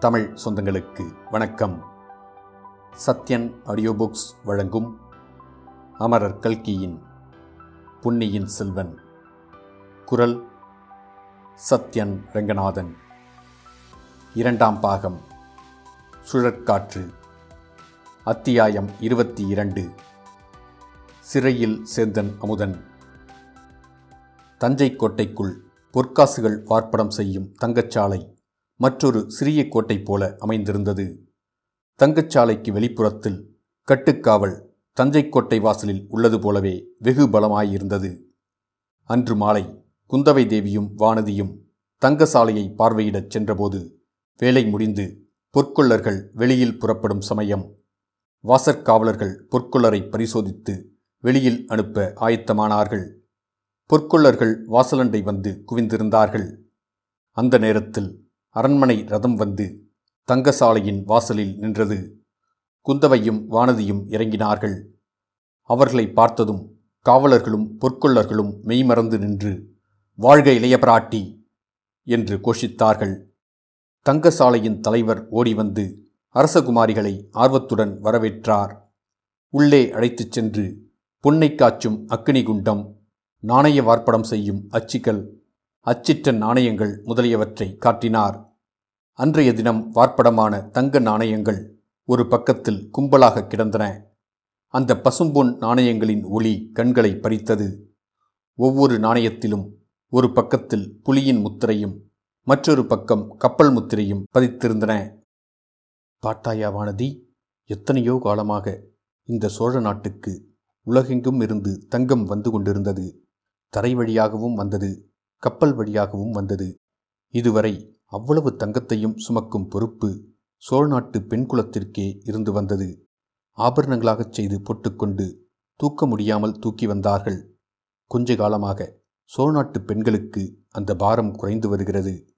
தமிழ் சொந்தங்களுக்கு வணக்கம். Sathyan audio books வழங்கும் அமரர் கல்கியின் புன்னியின் செல்வன். குரல் சத்யன் ரங்கநாதன். இரண்டாம் பாகம். சுழற்காற்று. அத்தியாயம் இருபத்தி இரண்டு. சிறையில் சேந்தன் அமுதன். தஞ்சை கோட்டைக்குள் பொற்காசுகள் வார்ப்படம் செய்யும் தங்கச்சாலை. மற்றொரு சிறிய கோட்டை போல அமைந்திருந்தது. தங்கச்சாலைக்கு வெளிப்புறத்தில் கட்டுக்காவல் தஞ்சை கோட்டை வாசலில் உள்ளது போலவே வெகு பலமாயிருந்தது. அன்று மாலை குந்தவை தேவியும் வானதியும் தங்கசாலையை பார்வையிடச் சென்றபோது வேலை முடிந்து பொற்கொள்ளர்கள் வெளியில் புறப்படும் சமயம் வாசற்காவலர்கள் பொற்கொள்ளரை பரிசோதித்து வெளியில் அனுப்ப ஆயத்தமானார்கள். பொற்கொள்ளர்கள் வாசலண்டை வந்து குவிந்திருந்தார்கள். அந்த நேரத்தில் அரண்மனை ரதம் வந்து தங்கசாலையின் வாசலில் நின்றது. குந்தவையும் வானதியும் இறங்கினார்கள். அவர்களை பார்த்ததும் காவலர்களும் பொற்கொள்ளர்களும் மெய்மறந்து நின்று வாழ்க இளைய பிராட்டி என்று கோஷித்தார்கள். தங்கசாலையின் தலைவர் ஓடி வந்து அரசகுமாரிகளை ஆர்வத்துடன் வரவேற்றார். உள்ளே அழைத்துச் சென்று பொன்னை காய்ச்சும் அக்கினி குண்டம் நாணய வார்ப்படம் செய்யும் அச்சுக்கள் அச்சிட்ட நாணயங்கள் முதலியவற்றை காட்டினார். அன்றைய தினம் வார்ப்படமான தங்க நாணயங்கள் ஒரு பக்கத்தில் கும்பலாக கிடந்தன. அந்த பசும்பொன் நாணயங்களின் ஒளி கண்களை பறித்தது. ஒவ்வொரு நாணயத்திலும் ஒரு பக்கத்தில் புலியின் முத்திரையும் மற்றொரு பக்கம் கப்பல் முத்திரையும் பதித்திருந்தன. பாட்டாயா வானதி எத்தனையோ காலமாக இந்த சோழ நாட்டுக்கு உலகெங்கும் இருந்து தங்கம் வந்து கொண்டிருந்தது. தரை வழியாகவும் வந்தது. கப்பல் வழியாகவும் வந்தது. இதுவரை அவ்வளவு தங்கத்தையும் சுமக்கும் பொறுப்பு சோழ நாட்டு இருந்து வந்தது. ஆபரணங்களாகச் செய்து போட்டுக்கொண்டு தூக்க முடியாமல் தூக்கி வந்தார்கள். கொஞ்ச காலமாக சோழநாட்டு பெண்களுக்கு அந்த பாரம் குறைந்து வருகிறது.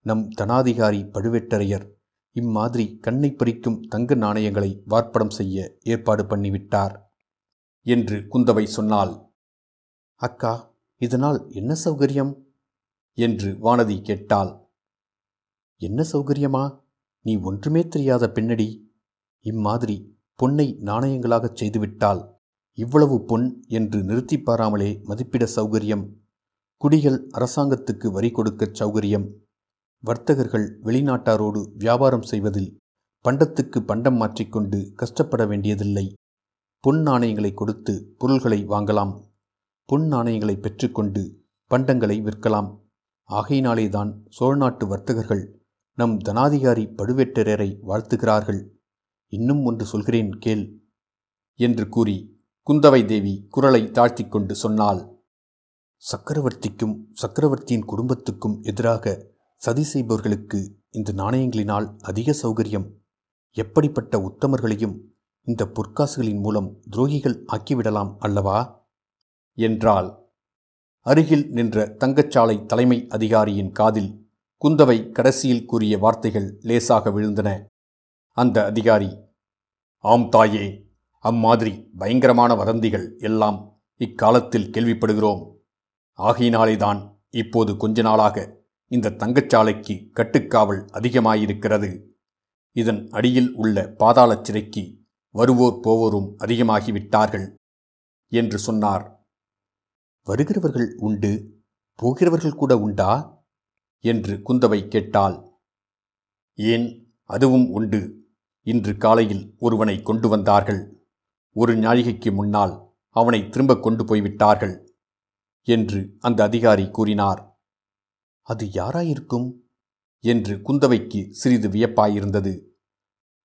நம் தனாதிகாரி பழுவேட்டரையர் இம்மாதிரி கண்ணை பறிக்கும் தங்க நாணயங்களை வார்ப்படம் செய்ய ஏற்பாடு பண்ணிவிட்டார். என்று குந்தவை சொன்னாள். அக்கா இதனால் என்ன சௌகரியம்? என்று வானதி கேட்டாள். என்ன சௌகரியமா? நீ ஒன்றுமே தெரியாத பெண்ணடி. இம்மாதிரி பொன்னை நாணயங்களாகச் செய்துவிட்டால் இவ்வளவு பொன் என்று நிறுத்தி பாராமலே மதிப்பிட சௌகரியம். குடிகள் அரசாங்கத்துக்கு வரி கொடுக்கச் சௌகரியம். வர்த்தகர்கள் வெளிநாட்டாரோடு வியாபாரம் செய்வதில் பண்டத்துக்கு பண்டம் மாற்றிக்கொண்டு கஷ்டப்பட வேண்டியதில்லை. பொன் நாணயங்களை கொடுத்து பொருள்களை வாங்கலாம். பொன் நாணயங்களை பெற்றுக்கொண்டு பண்டங்களை விற்கலாம். ஆகையினாலேதான் சோழ நாட்டு வர்த்தகர்கள் நம் தனாதிகாரி பழுவேட்டரரை வாழ்த்துகிறார்கள். இன்னும் ஒன்று சொல்கிறேன் கேள் என்று கூறி குந்தவை தேவி குரலை தாழ்த்தி கொண்டு சொன்னாள். சக்கரவர்த்திக்கும் சக்கரவர்த்தியின் குடும்பத்துக்கும் எதிராக சதி செய்பவர்களுக்கு இந்த நாணயங்களினால் அதிக சௌகரியம். எப்படிப்பட்ட உத்தமர்களையும் இந்த பொற்காசுகளின் மூலம் துரோகிகள் ஆக்கிவிடலாம் அல்லவா? என்றாள். அருகில் நின்ற தங்கச்சாலை தலைமை அதிகாரியின் காதில் குந்தவை கடைசியில் கூறிய வார்த்தைகள் லேசாக விழுந்தன. அந்த அதிகாரி ஆம் தாயே அம்மாதிரி பயங்கரமான வதந்திகள் எல்லாம் இக்காலத்தில் கேள்விப்படுகிறோம். ஆகையினாலேதான் இப்போது கொஞ்ச நாளாக இந்த தங்கச்சாலைக்கு கட்டுக்காவல் அதிகமாயிருக்கிறது. இதன் அடியில் உள்ள பாதாள சிறைக்கு வருவோர் போவோரும் அதிகமாகிவிட்டார்கள் என்று சொன்னார். வருகிறவர்கள் உண்டு போகிறவர்கள் கூட உண்டா? என்று குந்தவை கேட்டாள். ஏன் அதுவும் உண்டு. இன்று காலையில் ஒருவனை கொண்டு வந்தார்கள். ஒரு ஞாயிகைக்கு முன்னால் அவனை திரும்ப கொண்டு போய்விட்டார்கள் என்று அந்த அதிகாரி கூறினார். அது யாராயிருக்கும்? என்று குந்தவைக்கு சிறிது வியப்பாயிருந்தது.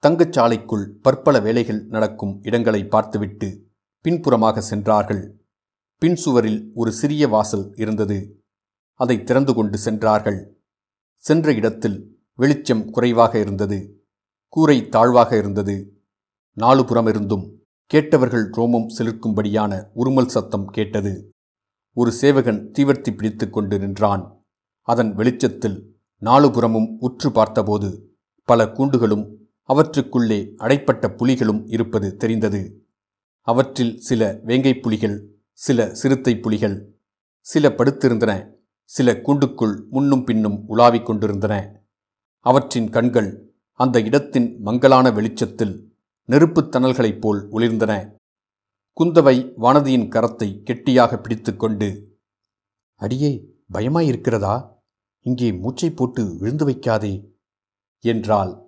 தங்கச்சாலைக்குள் பற்பல வேலைகள் நடக்கும் இடங்களை பார்த்துவிட்டு பின்புறமாக சென்றார்கள். பின் சுவரில் ஒரு சிறிய வாசல் இருந்தது. அதை திறந்து கொண்டு சென்றார்கள். சென்ற இடத்தில் வெளிச்சம் குறைவாக இருந்தது. கூரை தாழ்வாக இருந்தது. நாலு புறமிருந்தும் கேட்டவர்கள் ரோமம் சிலிர்க்கும்படியான உருமல் சத்தம் கேட்டது. ஒரு சேவகன் தீவர்த்தி பிடித்து கொண்டு நின்றான். அதன் வெளிச்சத்தில் நாலு புறமும் உற்று பார்த்தபோது பல கூண்டுகளும் அவற்றுக்குள்ளே அடைப்பட்ட புலிகளும் இருப்பது தெரிந்தது. அவற்றில் சில வேங்கை புலிகள் சில சிறுத்தை புலிகள். சில படுத்திருந்தன. சில கூண்டுக்குள் முன்னும் பின்னும் உலாவிக் கொண்டிருந்தன. அவற்றின் கண்கள் அந்த இடத்தின் மங்கலான வெளிச்சத்தில் நெருப்புத் தணல்களைப் போல் ஒளிர்ந்தன. குந்தவை வானதியின் கரத்தை கெட்டியாக பிடித்துக்கொண்டு அடியே பயமாயிருக்கிறதா? இங்கே மூச்சை போட்டு விழுந்து வைக்காதே என்றாள்.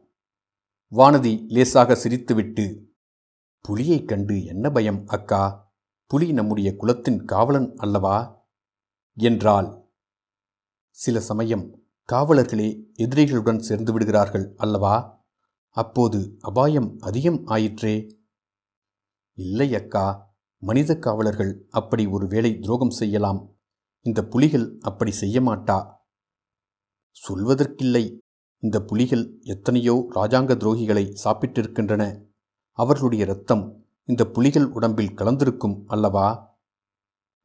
வானதி லேசாக சிரித்துவிட்டு புலியைக் கண்டு என்ன பயம் அக்கா? புலி நம்முடைய குலத்தின் காவலன் அல்லவா? என்றாள். சில சமயம் காவலர்களே எதிரிகளுடன் சேர்ந்து விடுகிறார்கள் அல்லவா? அப்போது அபாயம் அதிகம் ஆயிற்றே. இல்லை அக்கா மனித காவலர்கள் அப்படி ஒரு வேளை துரோகம் செய்யலாம். இந்த புலிகள் அப்படி செய்ய மாட்டா. சொல்வதற்கில்லை. இந்த புலிகள் எத்தனையோ ராஜாங்க துரோகிகளை சாப்பிட்டிருக்கின்றன. அவர்களுடைய இரத்தம் இந்த புலிகள் உடம்பில் கலந்திருக்கும் அல்லவா?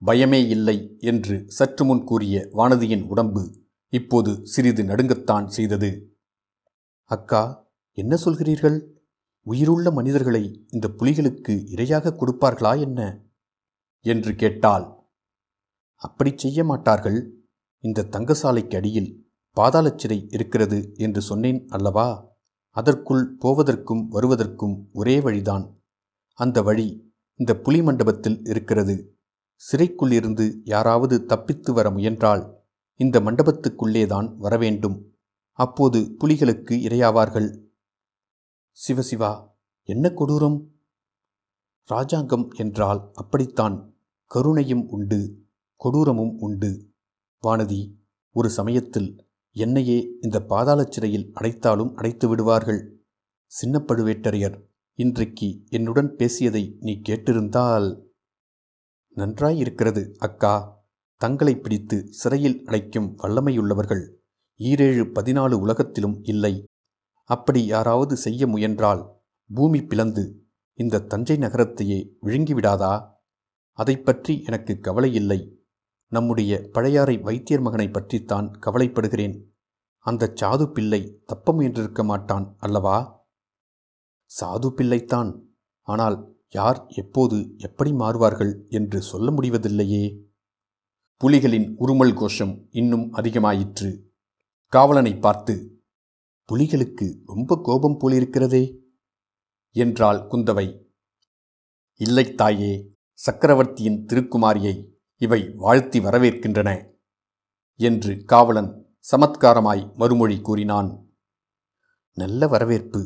பயமே இல்லை என்று சற்று முன் கூறிய வானதியின் உடம்பு இப்போது சிறிது நடுங்கத்தான் செய்தது. அக்கா என்ன சொல்கிறீர்கள்? உயிருள்ள மனிதர்களை இந்த புலிகளுக்கு இரையாக கொடுப்பார்களா என்ன? என்று கேட்டாள். அப்படி செய்ய மாட்டார்கள். இந்த தங்கசாலைக்கு அடியில் பாதாளச்சிறை இருக்கிறது என்று சொன்னேன் அல்லவா? அதற்குள் போவதற்கும் வருவதற்கும் ஒரே வழிதான். அந்த வழி இந்த புலி மண்டபத்தில் இருக்கிறது. சிறைக்குள்ளிருந்து யாராவது தப்பித்து வர முயன்றால் இந்த மண்டபத்துக்குள்ளேதான் வரவேண்டும் அப்போது புலிகளுக்கு இரையாவார்கள். சிவசிவா என்ன கொடூரம்? ராஜாங்கம் என்றால் அப்படித்தான். கருணையும் உண்டு கொடூரமும் உண்டு. வானதி ஒரு சமயத்தில் என்னையே இந்த பாதாளச் சிறையில் அடைத்தாலும் அடைத்து விடுவார்கள். சின்ன பழுவேட்டரையர் இன்றைக்கு என்னுடன் பேசியதை நீ கேட்டிருந்தால் நன்றாயிருக்கிறது அக்கா. தங்களை பிடித்து சிறையில் அடைக்கும் வல்லமையுள்ளவர்கள் ஈரேழு பதினாலு உலகத்திலும் இல்லை. அப்படி யாராவது செய்ய முயன்றால் பூமி பிளந்து இந்த தஞ்சை நகரத்தையே விழுங்கிவிடாதா? அதை பற்றி எனக்கு கவலை இல்லை நம்முடைய பழையாறை வைத்தியர் மகனை பற்றித்தான் கவலைப்படுகிறேன். அந்த சாது பிள்ளை தப்ப முயன்றிருக்க மாட்டான் அல்லவா? சாது பிள்ளைத்தான். ஆனால் யார் எப்போது எப்படி மாறுவார்கள் என்று சொல்ல முடிவதில்லையே. புலிகளின் உருமல் கோஷம் இன்னும் அதிகமாயிற்று. காவலனை பார்த்து புலிகளுக்கு ரொம்ப கோபம் போலிருக்கிறதே என்றாள் குந்தவை. இல்லை தாயே சக்கரவர்த்தியின் திருக்குமாரியை இவை வாழ்த்தி வரவேற்கின்றன என்று காவலன் சமத்காரமாய் மறுமொழி கூறினான். நல்ல வரவேற்பு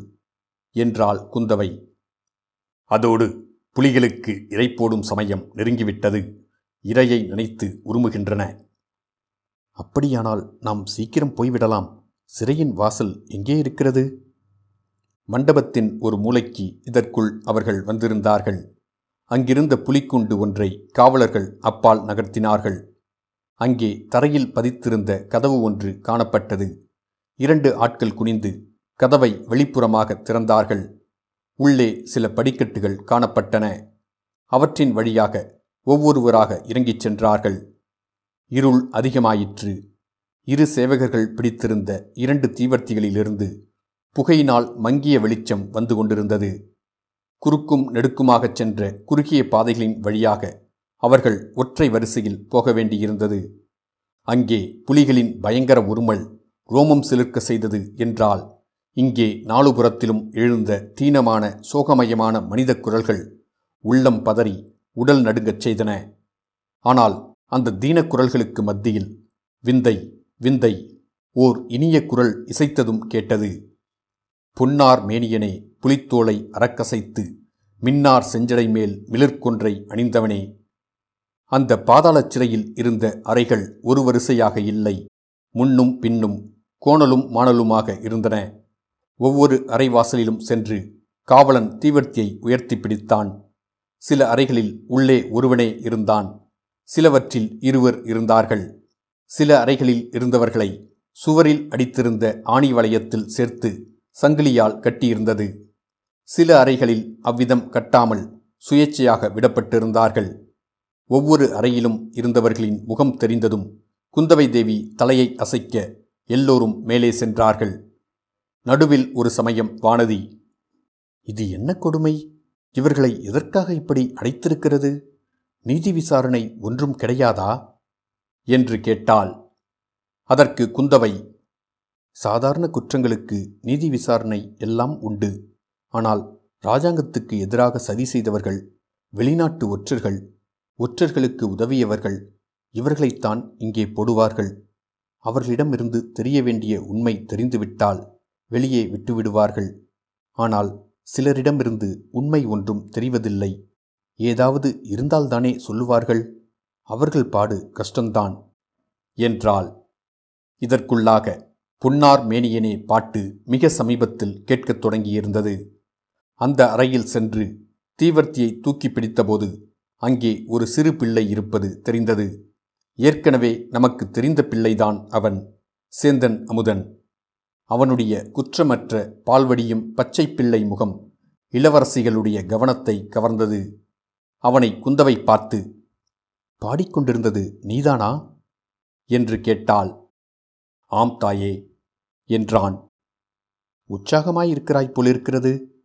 என்றாள் குந்தவை. அதோடு புலிகளுக்கு இறை போடும் சமயம் நெருங்கிவிட்டது. இரையை நினைத்து உருமுகின்றன. அப்படியானால் நாம் சீக்கிரம் போய்விடலாம். சிறையின் வாசல் எங்கே இருக்கிறது? மண்டபத்தின் ஒரு மூலைக்கு இதற்குள் அவர்கள் வந்திருந்தார்கள். அங்கிருந்த புலிக்குண்டு ஒன்றை காவலர்கள் அப்பால் நகர்த்தினார்கள். அங்கே தரையில் பதித்திருந்த கதவு ஒன்று காணப்பட்டது. இரண்டு ஆட்கள் குனிந்து கதவை வெளிப்புறமாக திறந்தார்கள். உள்ளே சில படிக்கட்டுகள் காணப்பட்டன. அவற்றின் வழியாக ஒவ்வொருவராக இறங்கிச் சென்றார்கள். இருள் அதிகமாயிற்று. இரு சேவகர்கள் பிடித்திருந்த இரண்டு தீவர்த்திகளிலிருந்து புகையினால் மங்கிய வெளிச்சம் வந்து கொண்டிருந்தது. குறுக்கும் நெடுக்குமாகச் சென்ற குறுகிய பாதைகளின் வழியாக அவர்கள் ஒற்றை வரிசையில் போக வேண்டியிருந்தது. அங்கே புலிகளின் பயங்கர உருமல் ரோமம் சிலிர்க்க செய்தது என்றால் இங்கே நாலுபுறத்திலும் எழுந்த தீனமான சோகமயமான மனித குரல்கள் உள்ளம் பதறி உடல் நடுங்கச் செய்தன. ஆனால் அந்த தீனக் குரல்களுக்கு மத்தியில் விந்தை விந்தை ஓர் இனிய குரல் இசைத்ததும் கேட்டது. பொன்னார் மேனியனே புலித்தோலை அறக்கசைத்து மின்னார் செஞ்சடை மேல் மிளிர்கொன்றை அணிந்தவனே. அந்த பாதாளச் சிறையில் இருந்த அறைகள் ஒரு வரிசையாக இல்லை முன்னும் பின்னும் கோணலும் மாணலுமாக இருந்தன. ஒவ்வொரு அறைவாசலிலும் சென்று காவலன் தீவர்த்தியை உயர்த்தி பிடித்தான். சில அறைகளில் உள்ளே ஒருவனே இருந்தான். சிலவற்றில் இருவர் இருந்தார்கள். சில அறைகளில் இருந்தவர்களை சுவரில் அடித்திருந்த ஆணி வளையத்தில் சேர்த்து சங்கிலியால் கட்டியிருந்தது. சில அறைகளில் அவ்விதம் கட்டாமல் சுயேச்சையாக விடப்பட்டிருந்தார்கள். ஒவ்வொரு அறையிலும் இருந்தவர்களின் முகம் தெரிந்ததும் குந்தவை தேவி தலையை அசைக்க எல்லோரும் மேலே சென்றார்கள். நடுவில் ஒரு சமயம் வானதி இது என்ன கொடுமை? இவர்களை எதற்காக இப்படி அடைத்திருக்கிறது? நீதி விசாரணை ஒன்றும் கிடையாதா? என்று கேட்டாள். அதற்கு குந்தவை சாதாரண குற்றங்களுக்கு நீதி விசாரணை எல்லாம் உண்டு. ஆனால் ராஜாங்கத்துக்கு எதிராக சதி செய்தவர்கள் வெளிநாட்டு ஒற்றர்கள் ஒற்றர்களுக்கு உதவியவர்கள் இவர்களைத்தான் இங்கே போடுவார்கள். அவர்களிடமிருந்து தெரிய வேண்டிய உண்மை தெரிந்துவிட்டால் வெளியே விட்டுவிடுவார்கள். ஆனால் சிலரிடமிருந்து உண்மை ஒன்றும் தெரிவதில்லை. ஏதாவது இருந்தால்தானே சொல்லுவார்கள். அவர்கள் பாடு கஷ்டந்தான் என்றாள். இதற்குள்ளாக புன்னார் மேனியனே பாட்டு மிக சமீபத்தில் கேட்கத் தொடங்கியிருந்தது. அந்த அறையில் சென்று தீவர்த்தியை தூக்கி பிடித்தபோது அங்கே ஒரு சிறு பிள்ளை இருப்பது தெரிந்தது. ஏற்கனவே நமக்கு தெரிந்த பிள்ளைதான் அவன். சேந்தன் அமுதன். அவனுடைய குற்றமற்ற பால்வடியும் பச்சை பிள்ளை முகம் இளவரசிகளுடைய கவனத்தை கவர்ந்தது. அவனை குந்தவை பார்த்து பாடிக்கொண்டிருந்தது நீதானா? என்று கேட்டாள். ஆம் தாயே என்றான். உற்சாகமாயிருக்கிறாய் போலிருக்கிறது.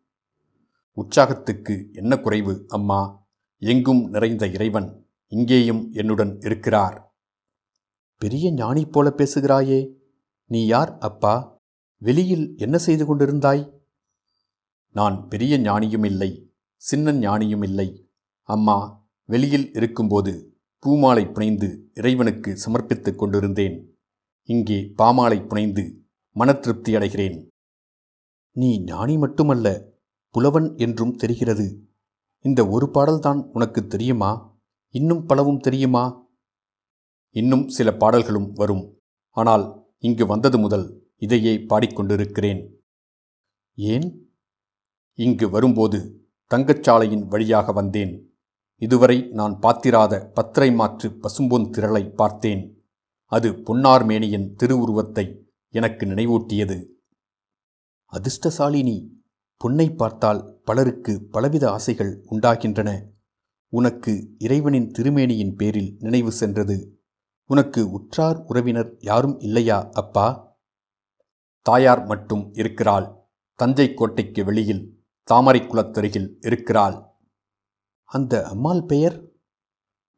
உற்சாகத்துக்கு என்ன குறைவு அம்மா? எங்கும் நிறைந்த இறைவன் இங்கேயும் என்னுடன் இருக்கிறார். பெரிய ஞானி போல பேசுகிறாயே நீ யார் அப்பா? வெளியில் என்ன செய்து கொண்டிருந்தாய்? நான் பெரிய ஞானியும் இல்லை சின்ன ஞானியும் இல்லை. அம்மா வெளியில் இருக்கும்போது பூமாலை புனைந்து இறைவனுக்கு சமர்ப்பித்துக் கொண்டிருந்தேன். இங்கே பாமாலை புனைந்து மனத்திருப்தி அடைகிறேன். நீ ஞானி மட்டுமல்ல புலவன் என்றும் தெரிகிறது. இந்த ஒரு பாடல்தான் உனக்கு தெரியுமா? இன்னும் பலவும் தெரியுமா? இன்னும் சில பாடல்களும் வரும். ஆனால் இங்கு வந்தது முதல் இதையே பாடிக்கொண்டிருக்கிறேன். ஏன்? இங்கு வரும்போது தங்கச்சாலையின் வழியாக வந்தேன். இதுவரை நான் பார்த்திராத பத்திரை மாற்று பசும்பொன் திரளை பார்த்தேன். அது பொன்னார்மேனியின் திருவுருவத்தை எனக்கு நினைவூட்டியது. அதிர்ஷ்டசாலினி பொன்னை பார்த்தால் பலருக்கு பலவித ஆசைகள் உண்டாகின்றன. உனக்கு இறைவனின் திருமேனியின் பேரில் நினைவு சென்றது. உனக்கு உற்றார் உறவினர் யாரும் இல்லையா அப்பா? தாயார் மட்டும் இருக்கிறாள். தஞ்சை கோட்டைக்கு வெளியில் தாமரை குளத்தருகில் இருக்கிறாள். அந்த அம்மாள் பெயர்?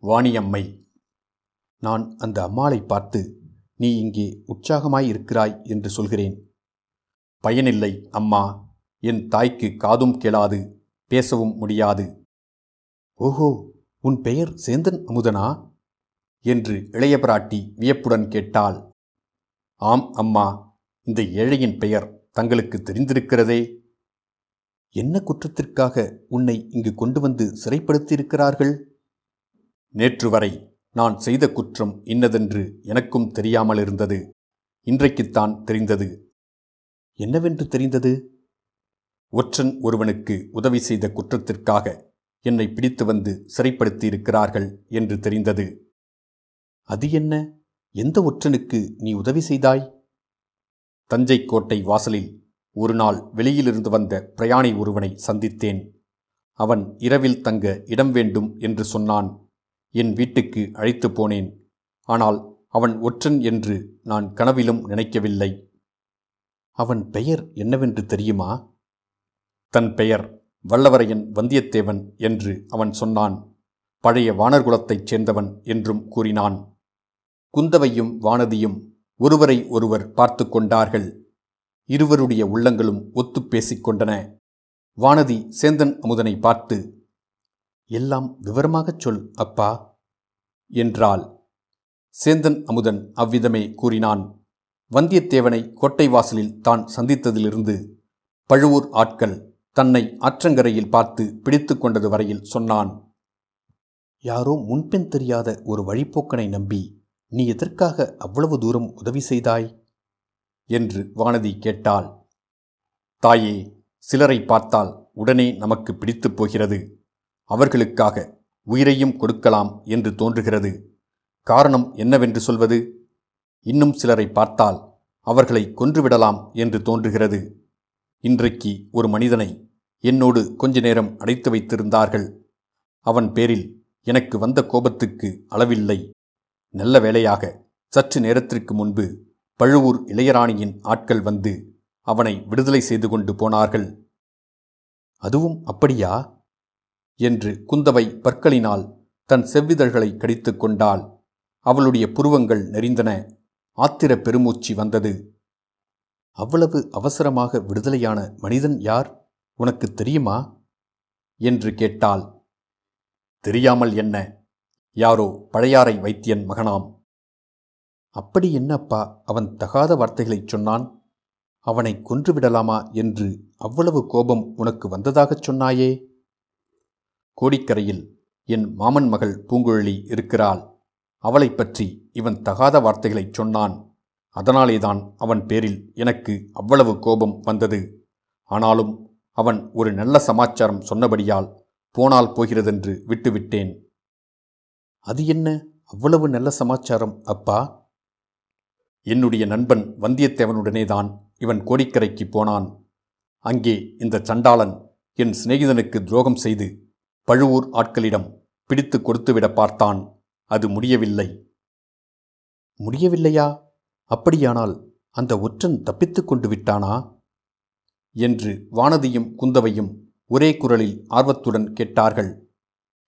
வாணியம்மை. நான் அந்த அம்மாளை பார்த்து நீ இங்கே உற்சாகமாயிருக்கிறாய் என்று சொல்கிறேன். பயனில்லை அம்மா. என் தாய்க்கு காதும் கேளாது பேசவும் முடியாது. ஓஹோ உன் பெயர் சேந்தன் அமுதனா? என்று இளைய பிராட்டி வியப்புடன் கேட்டாள். ஆம் அம்மா. இந்த ஏழையின் பெயர் தங்களுக்கு தெரிந்திருக்கிறதே? என்ன குற்றத்திற்காக உன்னை இங்கு கொண்டு வந்து சிறைப்படுத்தியிருக்கிறார்கள்? நேற்று வரை நான் செய்த குற்றம் இன்னதென்று எனக்கும் தெரியாமல் இருந்தது. இன்றைக்குத்தான் தெரிந்தது. என்னவென்று தெரிந்தது? ஒற்றன் ஒருவனுக்கு உதவி செய்த குற்றத்திற்காக என்னை பிடித்து வந்து சிறைப்படுத்தியிருக்கிறார்கள் என்று தெரிந்தது. அது என்ன? எந்த ஒற்றனுக்கு நீ உதவி செய்தாய்? தஞ்சை கோட்டை வாசலில் ஒரு நாள் வெளியிலிருந்து வந்த பிரயாணி ஒருவனை சந்தித்தேன். அவன் இரவில் தங்க இடம் வேண்டும் என்று சொன்னான். என் வீட்டுக்கு அழைத்து போனேன். ஆனால் அவன் ஒற்றன் என்று நான் கனவிலும் நினைக்கவில்லை. அவன் பெயர் என்னவென்று தெரியுமா? தன் பெயர் வல்லவரையன் வந்தியத்தேவன் என்று அவன் சொன்னான். பழைய வானர்குலத்தைச் சேர்ந்தவன் என்றும் கூறினான். குந்தவையும் வானதியும் ஒருவரை ஒருவர் பார்த்து கொண்டார்கள். இருவருடைய உள்ளங்களும் ஒத்துப் பேசிக்கொண்டன வானதி சேந்தன் அமுதனை பார்த்து எல்லாம் விவரமாகச் சொல் அப்பா. என்றாள். சேந்தன் அமுதன் அவ்விதமே கூறினான். வந்தியத்தேவனை கோட்டை வாசலில் தான் சந்தித்ததிலிருந்து பழுவூர் ஆட்கள் தன்னை ஆற்றங்கரையில் பார்த்து பிடித்து கொண்டது வரையில் சொன்னான். யாரோ முன்பின் தெரியாத ஒரு வழிப்போக்கனை நம்பி நீ எதற்காக அவ்வளவு தூரம் உதவி செய்தாய்? என்று வானதி கேட்டாள். தாயே சிலரை பார்த்தால் உடனே நமக்கு பிடித்துப் போகிறது. அவர்களுக்காக உயிரையும் கொடுக்கலாம் என்று தோன்றுகிறது. காரணம் என்னவென்று சொல்வது? இன்னும் சிலரை பார்த்தால் அவர்களை கொன்றுவிடலாம் என்று தோன்றுகிறது. இன்றைக்கு ஒரு மனிதனை என்னோடு கொஞ்ச நேரம் அடைத்து வைத்திருந்தார்கள். அவன் பேரில் எனக்கு வந்த கோபத்துக்கு அளவில்லை. நல்ல வேளையாக சற்று நேரத்திற்கு முன்பு பழுவூர் இளையராணியின் ஆட்கள் வந்து அவனை விடுதலை செய்து கொண்டு போனார்கள். அதுவும் அப்படியா? என்று குந்தவை பற்களினால் தன் செவ்விதழ்களை கடித்து கொண்டாள். அவளுடைய புருவங்கள் நெறிந்தன ஆத்திர பெருமூச்சு வந்தது. அவ்வளவு அவசரமாக விடுதலையான மனிதன் யார்? உனக்கு தெரியுமா? என்று கேட்டாள். தெரியாமல் என்ன? யாரோ பழையாறை வைத்தியன் மகனாம். அப்படி என்னப்பா அவன் தகாத வார்த்தைகளைச் சொன்னான்? அவனை கொன்றுவிடலாமா என்று அவ்வளவு கோபம் உனக்கு வந்ததாகச் சொன்னாயே? கோடிக்கரையில் என் மாமன் மகள் பூங்குழலி இருக்கிறாள். அவளைப் பற்றி இவன் தகாத வார்த்தைகளைச் சொன்னான். அதனாலேதான் அவன் பேரில் எனக்கு அவ்வளவு கோபம் வந்தது. ஆனாலும் அவன் ஒரு நல்ல சமாச்சாரம் சொன்னபடியால் போனால் போகிறதென்று விட்டுவிட்டேன். அது என்ன? அவ்வளவு நல்ல சமாச்சாரம் அப்பா. என்னுடைய நண்பன் வந்தியத்தேவனுடனேதான் இவன் கோடிக்கரைக்கு போனான். அங்கே இந்த சண்டாளன் என் சிநேகிதனுக்கு துரோகம் செய்து பழுவூர் ஆட்களிடம் பிடித்து கொடுத்துவிட பார்த்தான். அது முடியவில்லை. முடியவில்லையா? அப்படியானால் அந்த ஒற்றன் தப்பித்துக் கொண்டு விட்டானா? என்று வானதியும் குந்தவையும் ஒரே குரலில் ஆர்வத்துடன் கேட்டார்கள்.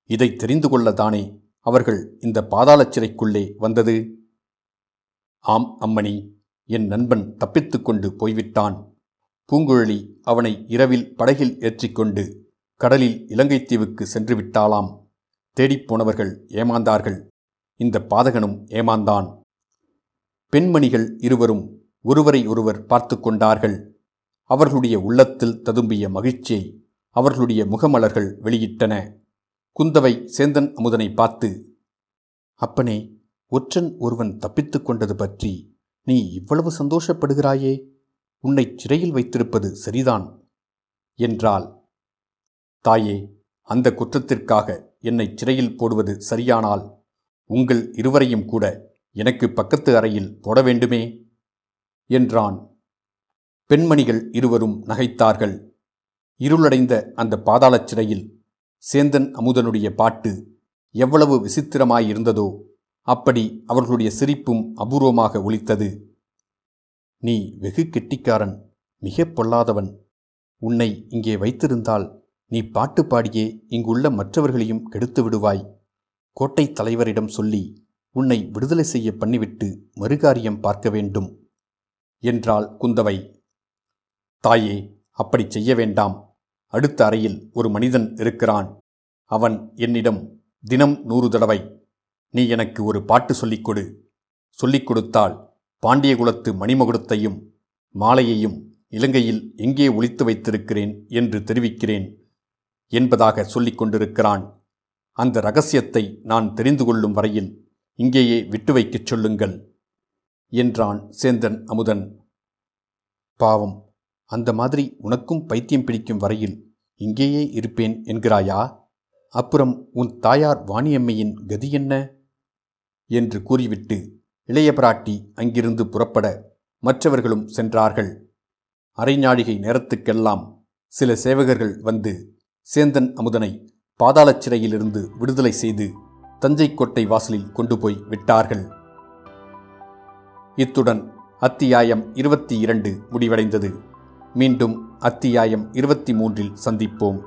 இதை தெரிந்து கொள்ளத்தானே அவர்கள் இந்த பாதாள சிறைக்குள்ளே வந்தது. ஆம் அம்மணி என் நண்பன் தப்பித்துக்கொண்டு போய்விட்டான். பூங்குழலி அவனை இரவில் படகில் ஏற்றிக்கொண்டு கடலில் இலங்கைத்தீவுக்கு சென்று விட்டாளாம் தேடிப்போனவர்கள் ஏமாந்தார்கள். இந்த பாதகனும் ஏமாந்தான். பெண்மணிகள் இருவரும் ஒருவரை ஒருவர் பார்த்து கொண்டார்கள். அவர்களுடைய உள்ளத்தில் ததும்பிய மகிழ்ச்சியை அவர்களுடைய முகமலர்கள் வெளியிட்டன. குந்தவை சேந்தன் அமுதனை பார்த்து அப்பனே ஒற்றன் ஒருவன் தப்பித்துக் கொண்டது பற்றி நீ இவ்வளவு சந்தோஷப்படுகிறாயே? உன்னை சிறையில் வைத்திருப்பது சரிதான் என்றாள். தாயே அந்த குற்றத்திற்காக என்னை சிறையில் போடுவது சரியானால் உங்கள் இருவரையும் கூட எனக்கு பக்கத்து அறையில் போட வேண்டுமே? என்றான். பெண்மணிகள் இருவரும் நகைத்தார்கள். இருளடைந்த அந்த பாதாளச் சிறையில் சேந்தன் அமுதனுடைய பாட்டு எவ்வளவு விசித்திரமாயிருந்ததோ அப்படி அவர்களுடைய சிரிப்பும் அபூர்வமாக ஒலித்தது. நீ வெகு கெட்டிக்காரன் மிக பொல்லாதவன். உன்னை இங்கே வைத்திருந்தால் நீ பாட்டு பாடியே இங்குள்ள மற்றவர்களையும் கெடுத்து விடுவாய். கோட்டைத் தலைவரிடம் சொல்லி உன்னை விடுதலை செய்ய பண்ணிவிட்டு மறுகாரியம் பார்க்க வேண்டும் என்றாள் குந்தவை. தாயே அப்படி செய்ய வேண்டாம். அடுத்த அறையில் ஒரு மனிதன் இருக்கிறான். அவன் என்னிடம் தினம் நூறு தடவை நீ எனக்கு ஒரு பாட்டு சொல்லிக் கொடு. சொல்லிக் கொடுத்தால் பாண்டியகுலத்து மணிமகுடத்தையும் மாலையையும் இலங்கையில் எங்கே ஒழித்து வைத்திருக்கிறேன் என்று தெரிவிக்கிறேன் என்பதாக சொல்லிக் கொண்டிருக்கிறான். அந்த ரகசியத்தை நான் தெரிந்து கொள்ளும் வரையில் இங்கேயே விட்டு வைக்கச் சொல்லுங்கள் என்றான் சேந்தன் அமுதன். பாவம். அந்த மாதிரி உனக்கும் பைத்தியம் பிடிக்கும் வரையில் இங்கேயே இருப்பேன் என்கிறாயா? அப்புறம் உன் தாயார் வாணியம்மையின் கதி என்ன? என்று கூறிவிட்டு இளைய பிராட்டி அங்கிருந்து புறப்பட மற்றவர்களும் சென்றார்கள். அரைஞாழிகை நேரத்துக்கெல்லாம் சில சேவகர்கள் வந்து சேந்தன் அமுதனை பாதாளச் சிறையிலிருந்து விடுதலை செய்து தஞ்சை கோட்டை வாசலில் கொண்டு போய் விட்டார்கள். இத்துடன் அத்தியாயம் இருபத்தி இரண்டு முடிவடைந்தது. மீண்டும் அத்தியாயம் இருபத்தி மூன்றில் சந்திப்போம்.